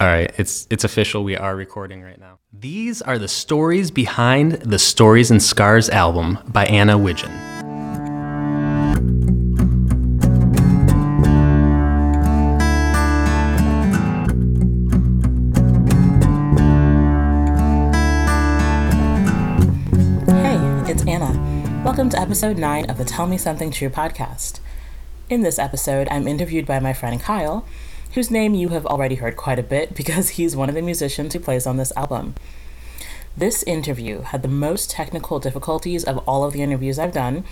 All right, it's it's official. We are recording right now. These are the stories behind the Stories and Scars album by Anna Widgeon. Hey, it's Anna. Welcome to episode 9 of the Tell Me Something True podcast. In this episode, I'm interviewed by my friend Kyle, whose name you have already heard quite a bit because he's one of the musicians who plays on this album. This interview had the most technical difficulties of all of the interviews I've done,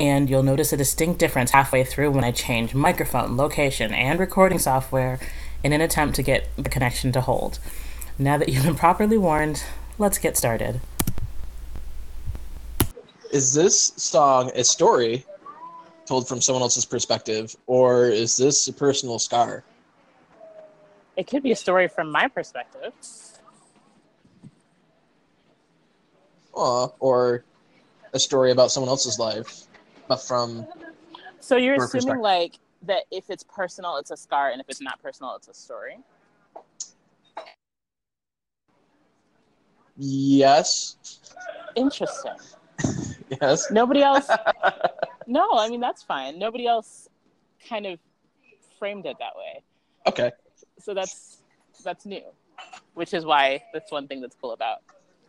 and you'll notice a distinct difference halfway through when I change microphone, location, and recording software in an attempt to get the connection to hold. Now that you've been properly warned, let's get started. Is this song a story told from someone else's perspective, or is this a personal scar? It could be a story from my perspective. Uh, or a story about someone else's life, but from. So you're assuming like that if it's personal, it's a scar, and if it's not personal, it's a story. Yes. Interesting. Yes. Nobody else. no, I mean that's fine. Nobody else kind of framed it that way. Okay. So that's that's new, which is why that's one thing that's cool about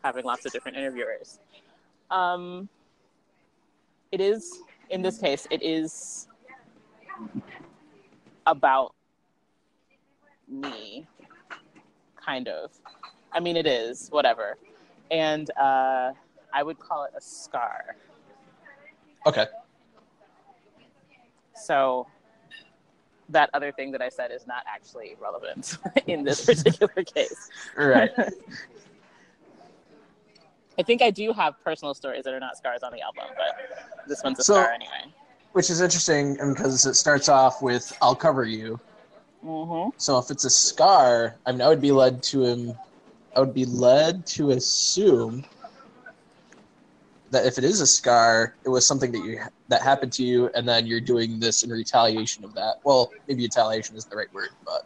having lots of different interviewers. Um, it is in this case, it is about me, kind of. I mean, it is whatever, and uh, I would call it a scar. Okay. So that other thing that I said is not actually relevant in this particular case. Right. I think I do have personal stories that are not scars on the album, but this one's a So- scar anyway. Which is interesting because it starts off with "I'll cover you." hmm So if it's a scar, I mean, I would be led to him. I would be led to assume that if it is a scar, it was something that you that happened to you, and then you're doing this in retaliation of that. Well, maybe retaliation is the right word, but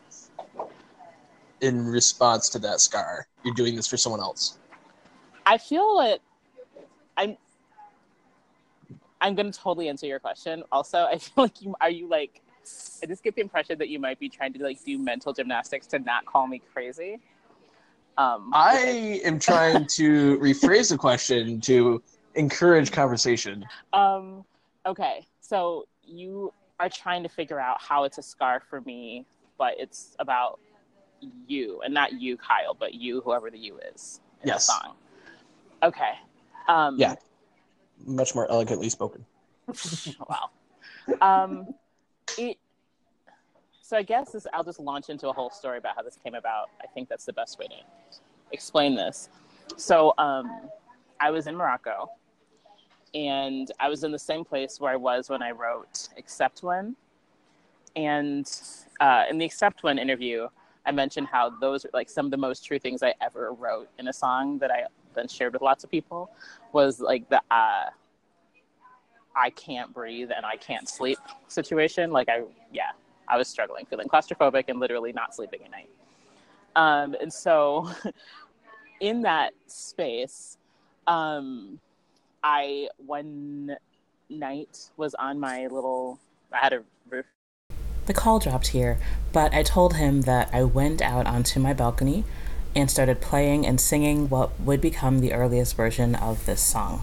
in response to that scar, you're doing this for someone else. I feel that I'm. I'm gonna totally answer your question. Also, I feel like you are you like. I just get the impression that you might be trying to like do mental gymnastics to not call me crazy. Um, I am trying to rephrase the question to encourage conversation. Um, okay, so you are trying to figure out how it's a scar for me, but it's about you and not you, Kyle, but you, whoever the you is in Yes. the song. Okay. Um, Yeah. Much more elegantly spoken. wow. Um, it. So I guess this, I'll just launch into a whole story about how this came about. I think that's the best way to explain this. So um, I was in Morocco, and I was in the same place where I was when I wrote "Except When," and uh, in the "Except When" interview, I mentioned how those are like some of the most true things I ever wrote in a song that I then shared with lots of people was like the uh, I can't breathe and I can't sleep situation. Like I, yeah, I was struggling, feeling claustrophobic and literally not sleeping at night. Um, and so, in that space, um, I one night was on my little. I had a roof The call dropped here, but I told him that I went out onto my balcony and started playing and singing what would become the earliest version of this song.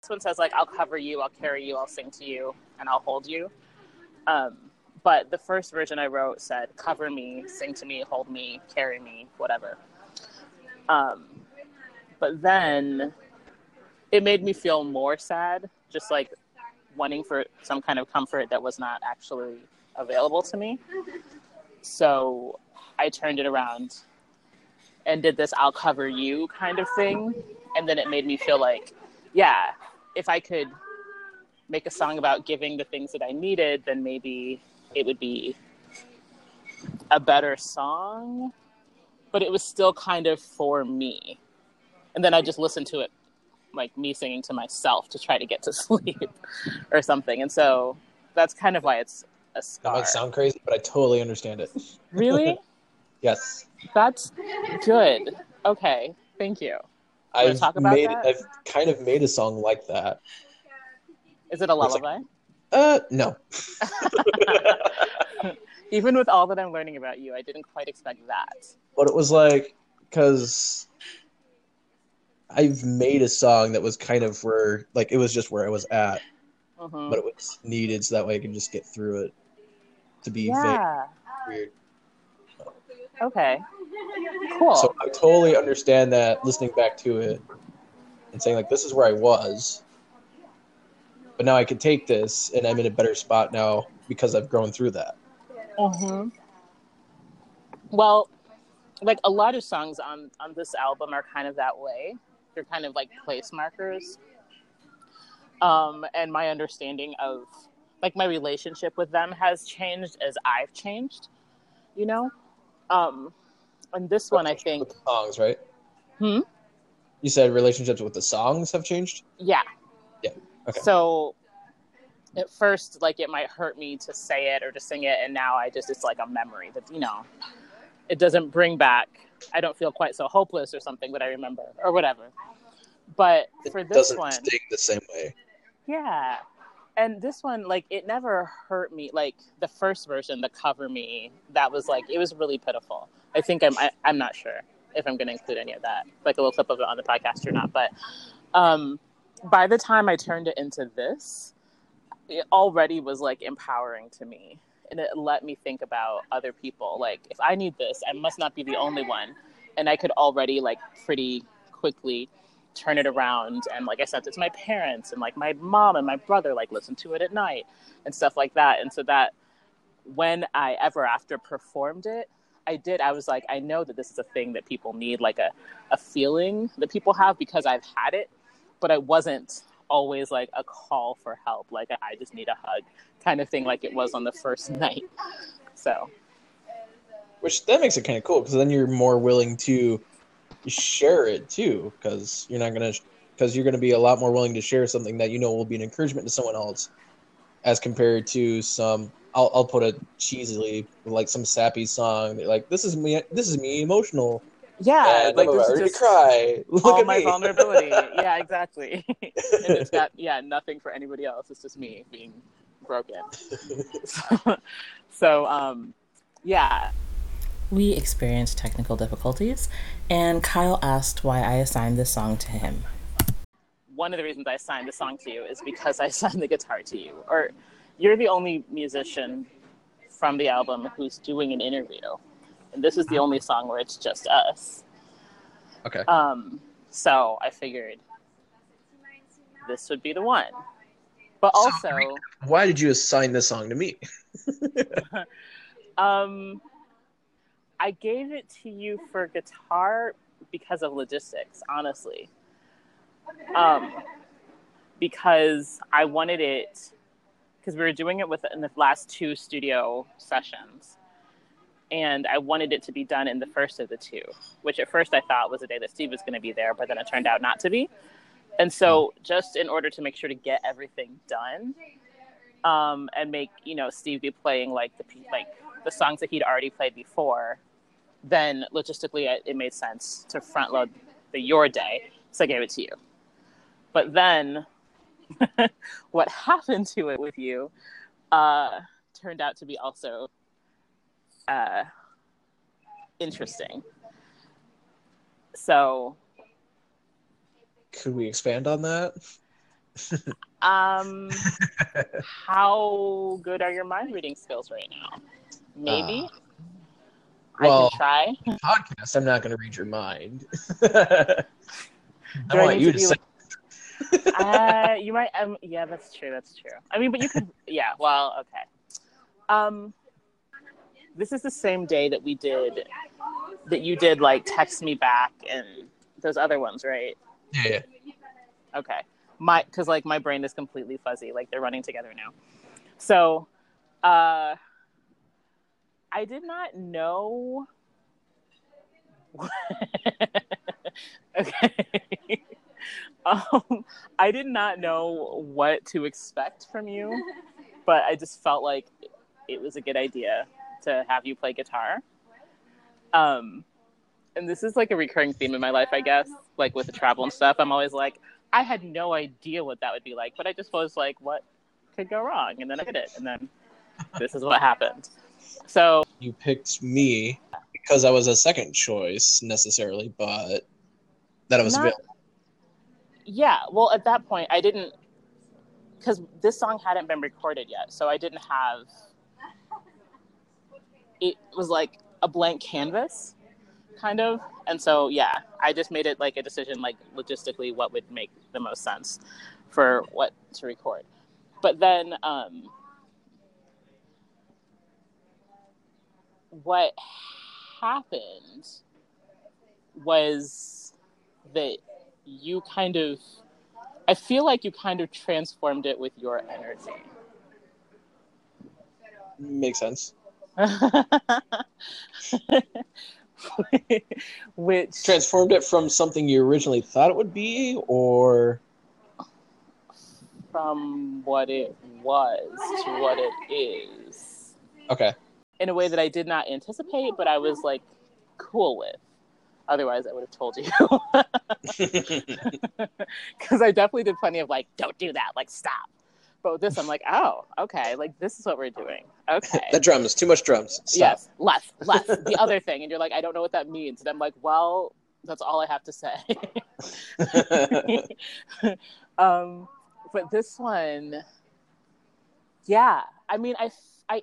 this one says like i'll cover you i'll carry you i'll sing to you and i'll hold you um, but the first version i wrote said cover me sing to me hold me carry me whatever um, but then it made me feel more sad just like wanting for some kind of comfort that was not actually available to me so i turned it around and did this i'll cover you kind of thing and then it made me feel like yeah, if I could make a song about giving the things that I needed, then maybe it would be a better song. But it was still kind of for me. And then I just listened to it like me singing to myself to try to get to sleep or something. And so that's kind of why it's a That might sound crazy, but I totally understand it. really? Yes. That's good. Okay, thank you. I've talk about made that? I've kind of made a song like that. Is it a It's like- lullaby? Uh no. Even with all that I'm learning about you, I didn't quite expect that. But it was like because I've made a song that was kind of where like it was just where I was at, Mhm. but it was needed so that way I could just get through it. To be yeah. weird. Okay. Cool. So I totally understand that listening back to it and saying like this is where I was. But now I can take this and I'm in a better spot now because I've grown through that. hmm Well, like a lot of songs on on this album are kind of that way. They're kind of like place markers. Um, and my understanding of like my relationship with them has changed as I've changed. You know, um, and this one I think, With the songs, right? hmm, You said relationships with the songs have changed? yeah, Yeah, okay. So at first, like it might hurt me to say it or to sing it, and now I just it's like a memory that you know it doesn't bring back. I don't feel quite so hopeless or something that I remember or whatever. But for it this doesn't one, sting the same way. yeah. And this one, like, it never hurt me. Like the first version, the cover me, that was like, it was really pitiful. I think I'm, I, I'm not sure if I'm going to include any of that, like a little clip of it on the podcast or not. But um, by the time I turned it into this, it already was like empowering to me. And it let me think about other people. Like, if I need this, I must not be the only one. And I could already, like, pretty quickly turn it around and like I sent it to my parents and like my mom and my brother like listen to it at night and stuff like that. And so that when I ever after performed it, I did I was like, I know that this is a thing that people need, like a, a feeling that people have because I've had it, but I wasn't always like a call for help, like I just need a hug kind of thing like it was on the first night. So Which that makes it kind of cool because then you're more willing to share it too because you're not gonna because you're gonna be a lot more willing to share something that you know will be an encouragement to someone else as compared to some I'll, I'll put it cheesily like some sappy song like this is me this is me emotional yeah, and like I'm this is to just cry look all at my me vulnerability. yeah, exactly. and it's got yeah nothing for anybody else. It's just me being broken. so, so um, yeah, We experienced technical difficulties, and Kyle asked why I assigned this song to him. one of the reasons I signed the song to you is because I signed the guitar to you. Or you're the only musician from the album who's doing an interview, and this is the only song where it's just us. okay Um, so I figured this would be the one. But So, also, why did you assign this song to me um, I gave it to you for guitar because of logistics, honestly. Um, because I wanted it because we were doing it with in the last two studio sessions, and I wanted it to be done in the first of the two, which at first I thought was the day that Steve was going to be there, but then it turned out not to be. And so, just in order to make sure to get everything done, um, and make you know Steve be playing like the like the songs that he'd already played before, then logistically it, it made sense to front load the your day, so I gave it to you. But then, what happened to it with you uh, turned out to be also uh, interesting. So, could we expand on that um, how good are your mind reading skills right now? Maybe. I well- can try. podcast I'm not going to read your mind I Do I want need you to to say uh, you might. Um, yeah, that's true. That's true. I mean, but you could. Yeah. Well, okay. Um, this is the same day that we did that you did like text me back and those other ones, right? yeah, yeah. Okay. My because like my brain is completely fuzzy. Like they're running together now. So, uh, I did not know. okay. um, I did not know what to expect from you, but I just felt like it was a good idea to have you play guitar. Um, and this is like a recurring theme in my life, I guess. Like with the travel and stuff, I'm always like, I had no idea what that would be like, but I just was like, what could go wrong? And then I did it, and then this is what happened. So You picked me because I was a second choice necessarily, but that I was Not- available. yeah, well, at that point, I didn't because this song hadn't been recorded yet, so I didn't have. It was like a blank canvas, kind of, and so yeah, I just made it like a decision, like logistically, what would make the most sense for what to record. But then, um, what happened was that you kind of I feel like you kind of transformed it with your energy. Makes sense. Which Transformed it from something you originally thought it would be, or from what it was to what it is okay. in a way that I did not anticipate, but I was like cool with. Otherwise, I would have told you. Because I definitely did plenty of like, don't do that, like, stop. But this, I'm like, oh, okay, like, this is what we're doing. Okay. the drums, too much drums. Stop. Yes, less, less. the other thing, and you're like, I don't know what that means, and I'm like, well, that's all I have to say. um, but this one, yeah, I mean, I, I,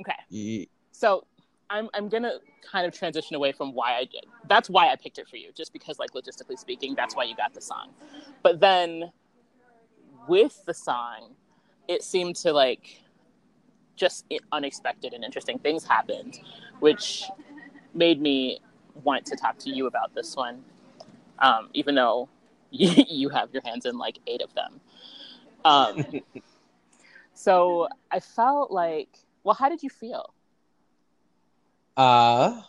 okay, so I'm I'm gonna kind of transition away from why I did. That's why I picked it for you, just because, like, logistically speaking, that's why you got the song. But then with the song, it seemed to like just unexpected and interesting things happened, which made me want to talk to you about this one, um, even though you have your hands in like eight of them. Um, so I felt like, well, how did you feel? Uh,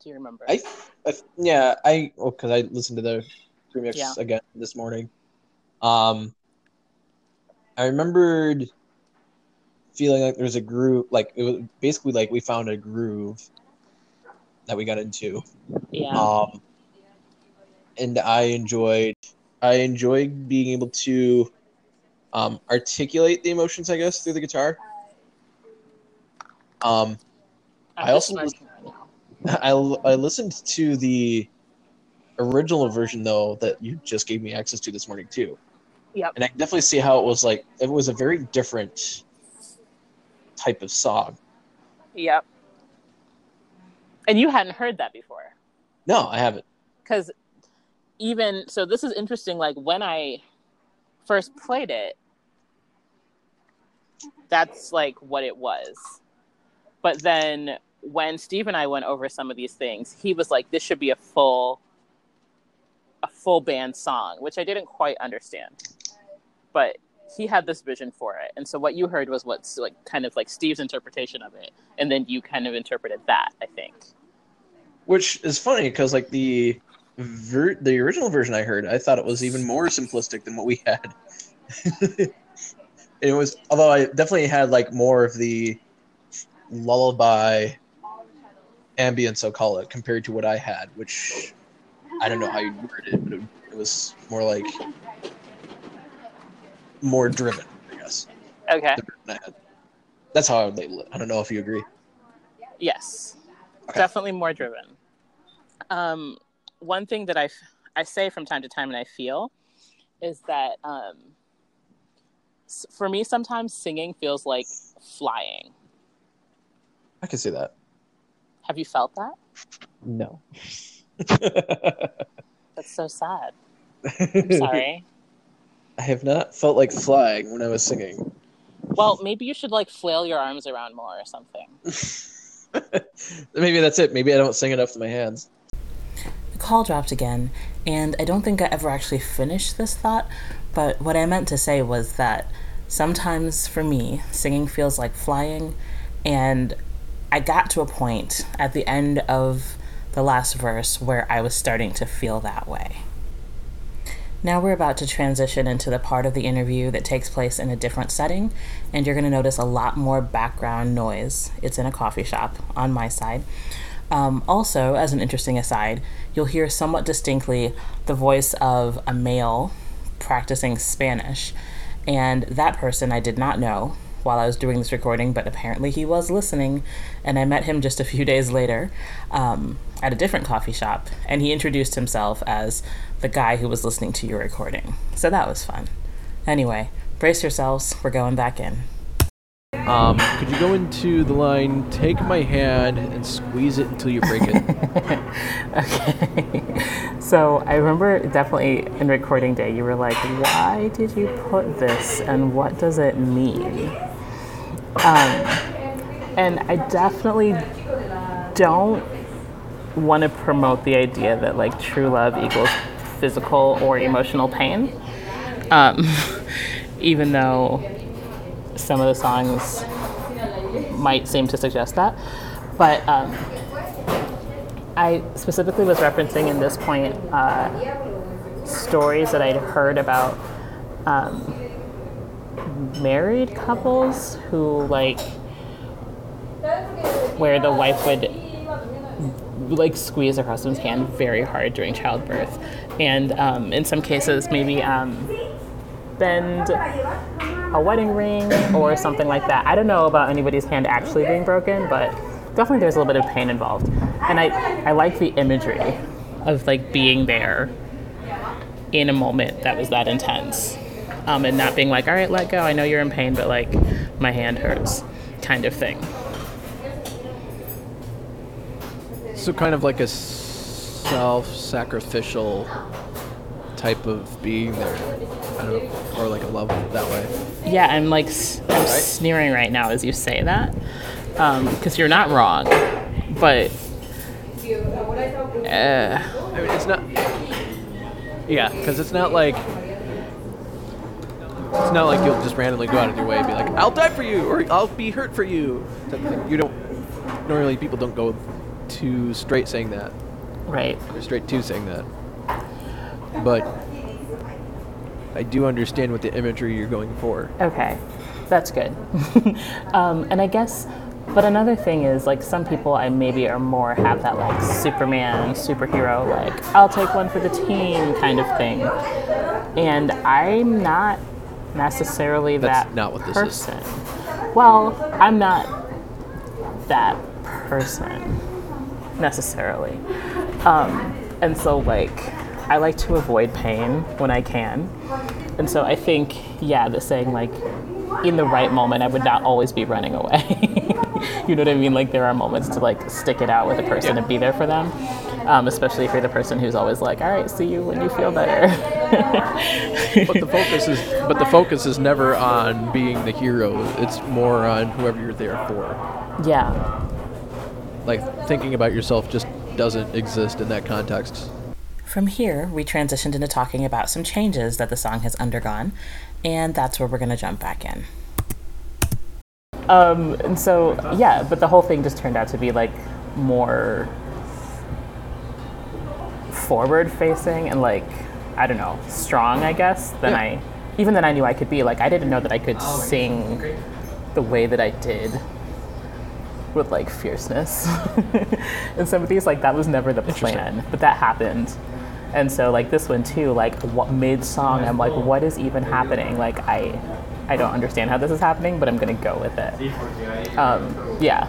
Do you remember? I, I yeah, I well, because I listened to the remix Yeah. again this morning. Um, I remembered feeling like there was a groove, like it was basically like we found a groove that we got into. yeah. Um, and I enjoyed, I enjoyed being able to, um, articulate the emotions, I guess, through the guitar. Um, I also right. I, I listened to the original version though that you just gave me access to this morning too. Yep. And I can definitely see how it was like it was a very different type of song. Yep. And you hadn't heard that before. No, I haven't. Because even so, this is interesting. Like when I first played it, that's like what it was. But then when Steve and I went over some of these things, he was like, "This should be a full, a full band song," which I didn't quite understand. But he had this vision for it, and so what you heard was what's like kind of like Steve's interpretation of it, and then you kind of interpreted that. I think. Which is funny because like the ver- the original version I heard, I thought it was even more simplistic than what we had. it was although I definitely had like more of the lullaby ambience, I'll call it, compared to what I had, which I don't know how you word it, but it, it was more like more driven, I guess. Okay. the version I had. That's how I would label it. I don't know if you agree. Yes, Okay. definitely more driven. Um, one thing that I, f- I say from time to time and I feel is that um, s- for me, sometimes singing feels like flying. I can see that. Have you felt that? No. That's so sad. I'm sorry. I have not felt like flying when I was singing. well, maybe you should like flail your arms around more or something. Maybe that's it. Maybe I don't sing enough with my hands. The call dropped again, and I don't think I ever actually finished this thought, but what I meant to say was that sometimes for me, singing feels like flying, and I got to a point at the end of the last verse where I was starting to feel that way. Now we're about to transition into the part of the interview that takes place in a different setting, and you're going to notice a lot more background noise. It's in a coffee shop on my side. Um, also, as an interesting aside, you'll hear somewhat distinctly the voice of a male practicing Spanish, and that person I did not know while I was doing this recording, but apparently he was listening, and I met him just a few days later um, at a different coffee shop, and he introduced himself as the guy who was listening to your recording. So that was fun. Anyway, brace yourselves, we're going back in. Um, could you go into the line, take my hand and squeeze it until you break it? okay. So I remember definitely in recording day, you were like, why did you put this and what does it mean? Um, and I definitely don't want to promote the idea that like true love equals physical or emotional pain. Um, even though some of the songs might seem to suggest that. But um, I specifically was referencing in this point uh, stories that I'd heard about um, married couples who, like, where the wife would like squeeze her husband's hand very hard during childbirth, and um, in some cases maybe um, bend a wedding ring or something like that. I don't know about anybody's hand actually being broken, but definitely there's a little bit of pain involved. And I, I like the imagery of like being there in a moment that was that intense. Um, and not being like, all right, let go. I know you're in pain, but like my hand hurts, kind of thing. so kind of like a self-sacrificial type of being there. I don't know, or like a love that way. Yeah, I'm like s- I'm Right. sneering right now as you say that, because you're not wrong, but uh, I mean, it's not. Yeah, because it's not like. It's not like you'll just randomly go out of your way and be like, "I'll die for you" or "I'll be hurt for you." type of thing. You don't. Normally, people don't go too straight saying that. right. Or straight to saying that. But I do understand what the imagery you're going for. Okay, that's good. um, and I guess, but another thing is like some people I maybe are more have that like Superman, superhero, like I'll take one for the team kind of thing. And I'm not necessarily That's that not what this is. person. Well, I'm not that person necessarily. Um, and so like I like to avoid pain when I can. And so I think, yeah, the saying like in the right moment I would not always be running away. you know what I mean? Like there are moments to like stick it out with a person and be there for them. Um, especially if you're the person who's always like, all right, see you when you feel better. But the focus is but the focus is never on being the hero. It's more on whoever you're there for. yeah. Like thinking about yourself just doesn't exist in that context. From here, we transitioned into talking about some changes that the song has undergone, and that's where we're going to jump back in. Um, and so, yeah, but the whole thing just turned out to be like more forward facing and like, I don't know, strong, I guess, than Yeah. I, even than I knew I could be. Like, I didn't know that I could sing the way that I did with like fierceness. and some of these, like, that was never the plan, but that happened. And so, like this one too, like what mid song, I'm like, what is even happening? Like, I, I don't understand how this is happening, but I'm gonna go with it. Um, yeah.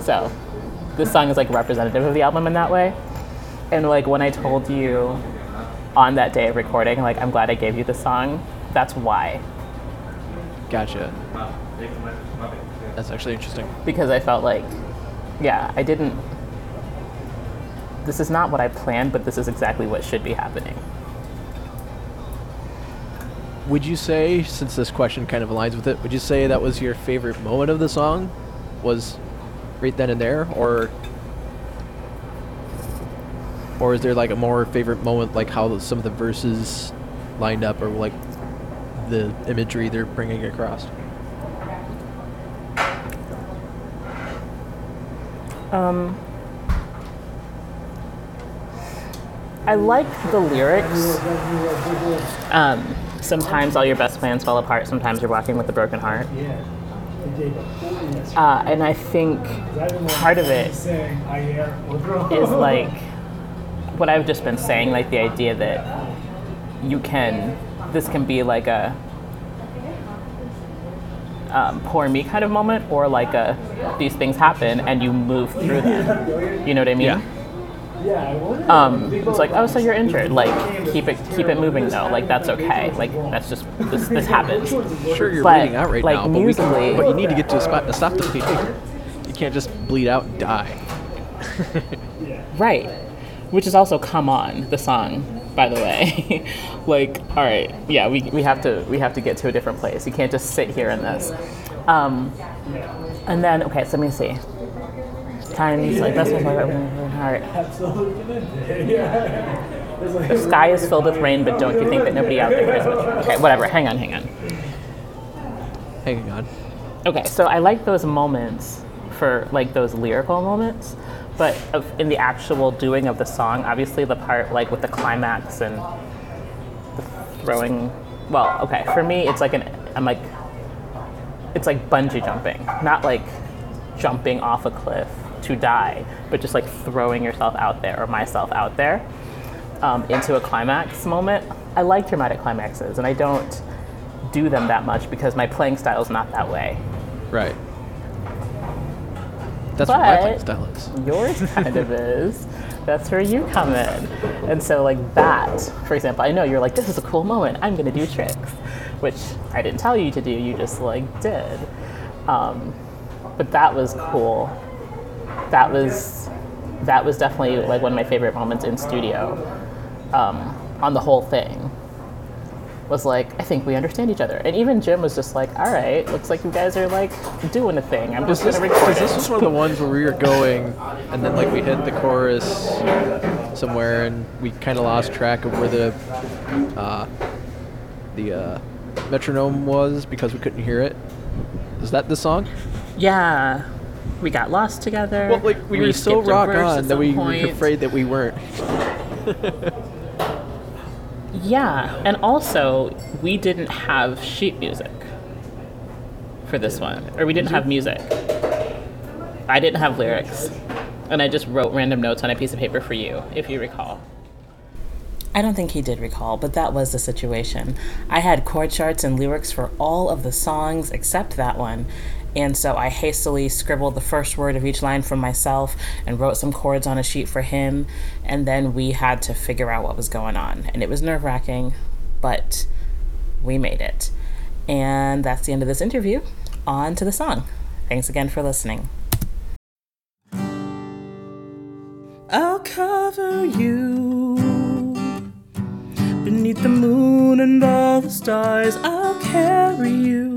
So, this song is like representative of the album in that way. And like when I told you on that day of recording, like I'm glad I gave you the song. That's why, Gotcha. That's actually interesting. because I felt like, yeah, I didn't. This is not what I planned, but this is exactly what should be happening. Would you say, since this question kind of aligns with it, would you say that was your favorite moment of the song? Was right then and there, or or is there like a more favorite moment, like how some of the verses lined up, or like the imagery they're bringing across? Um, I like the lyrics. Um, sometimes all your best plans fall apart. Sometimes you're walking with a broken heart. Uh, and I think part of it is like what I've just been saying, like the idea that you can, this can be like a um, poor me kind of moment, or like a these things happen and you move through them. You know what I mean? Yeah. Um, it's like, oh, so you're injured. Like, keep it, keep it moving though. Like, that's okay. Like, that's just this, this happens. Sure, you're But, bleeding out right like, now, but, we can, musically- but you need to get to a spot to stop the bleeding. You can't just bleed out and die. Right. Which is also "Come On," the song, by the way. like, all right, yeah, we, we have to we have to get to a different place. You can't just sit here in this. Um, and then, okay, so let me see. Times like this was my heart. The sky is filled with rain, but don't you think that nobody out there cares? Okay, whatever. Hang on, hang on. Hang on. Okay, so I like those moments for like those lyrical moments, but in the actual doing of the song, obviously the part like with the climax and the throwing. Well, okay, for me it's like an I'm like it's like bungee jumping, not like jumping off a cliff to die, but just like throwing yourself out there or myself out there um, into a climax moment. I like dramatic climaxes, and I don't do them that much because my playing style is not that way. Right. That's what my playing But- style is. Yours kind of is. That's where you come in. And so, like that, for example, I know you're like, this is a cool moment. I'm going to do tricks, which I didn't tell you to do. You just like did. Um, but that was cool. That was that was definitely like one of my favorite moments in studio. Um, on the whole thing, was like, I think we understand each other. And even Jim was just like, all right, looks like you guys are like doing a thing. I'm just this, going to record was it. this was one of the ones where we were going, and then like we hit the chorus somewhere, and we kind of lost track of where the uh, the uh, metronome was because we couldn't hear it. Is that the song? Yeah, we got lost together. Well, like we, were so rock on that some we point. were afraid that we weren't. Yeah, and also we didn't have sheet music for this one, or we didn't mm-hmm. have music. I didn't have lyrics, and I just wrote random notes on a piece of paper for you, if you recall. I don't think he did recall, but that was the situation. I had chord charts and lyrics for all of the songs except that one, and so I hastily scribbled the first word of each line for myself and wrote some chords on a sheet for him, and then we had to figure out what was going on. And it was nerve wracking, but we made it. And that's the end of this interview. On to the song. Thanks again for listening. I'll cover you beneath the moon and all the stars. I'll carry you,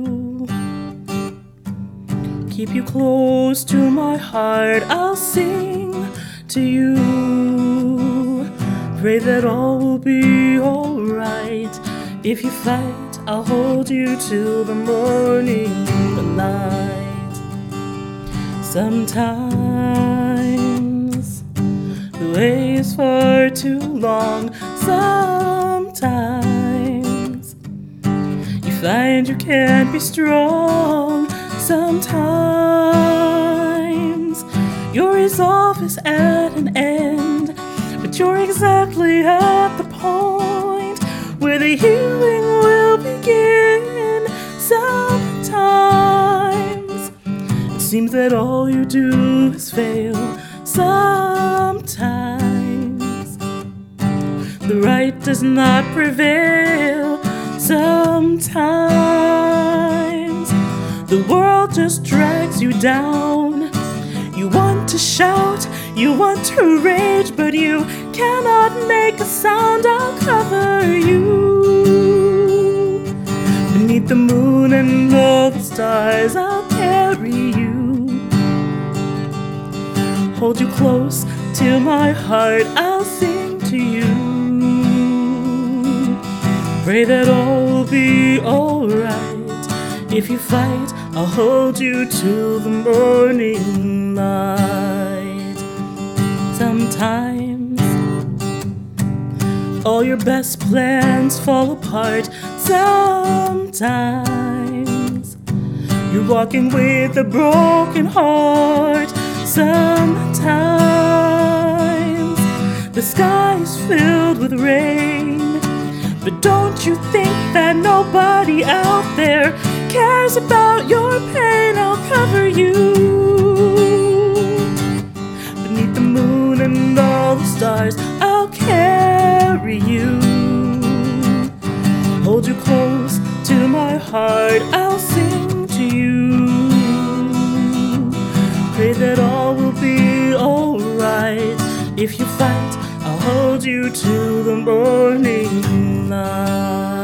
keep you close to my heart. I'll sing to you, pray that all will be alright. If you fight, I'll hold you till the morning light. Sometimes the way is far too long. Sometimes you find you can't be strong. Sometimes your resolve is at an end, but you're exactly at the point where the healing will begin. Sometimes it seems that all you do is fail. Sometimes the right does not prevail. Sometimes the world just drags you down. You want to shout, you want to rage, but you cannot make a sound. I'll cover you beneath the moon and all the stars. I'll carry you hold you close to my heart. I'll sing to you. Pray that all will be alright. If you fight, I'll hold you till the morning light. Sometimes all your best plans fall apart sometimes. You're walking with a broken heart sometimes. The sky is filled with rain, but don't you think that nobody out there cares about your pain? I'll cover you beneath the moon and all the stars. I'll carry you, hold you close to my heart. I'll sing to you. Pray that all will be alright. If you fight, I'll hold you to the morning light.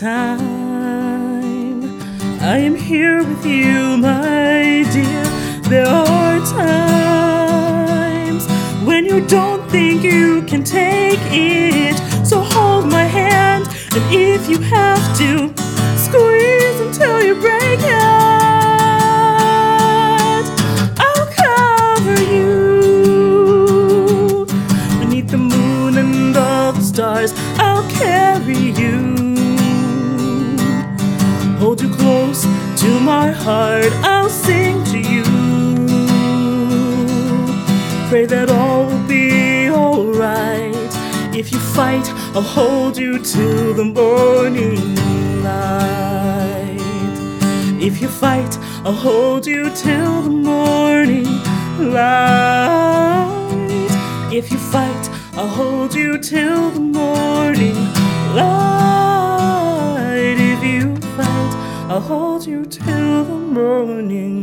Time I am here with you, my dear. There are times when you don't think you can take it, so hold my hand, and if you have to, I'll hold you till the morning light. If you fight, I'll hold you till the morning light. If you fight, I'll hold you till the morning light. If you fight, I'll hold you till the morning.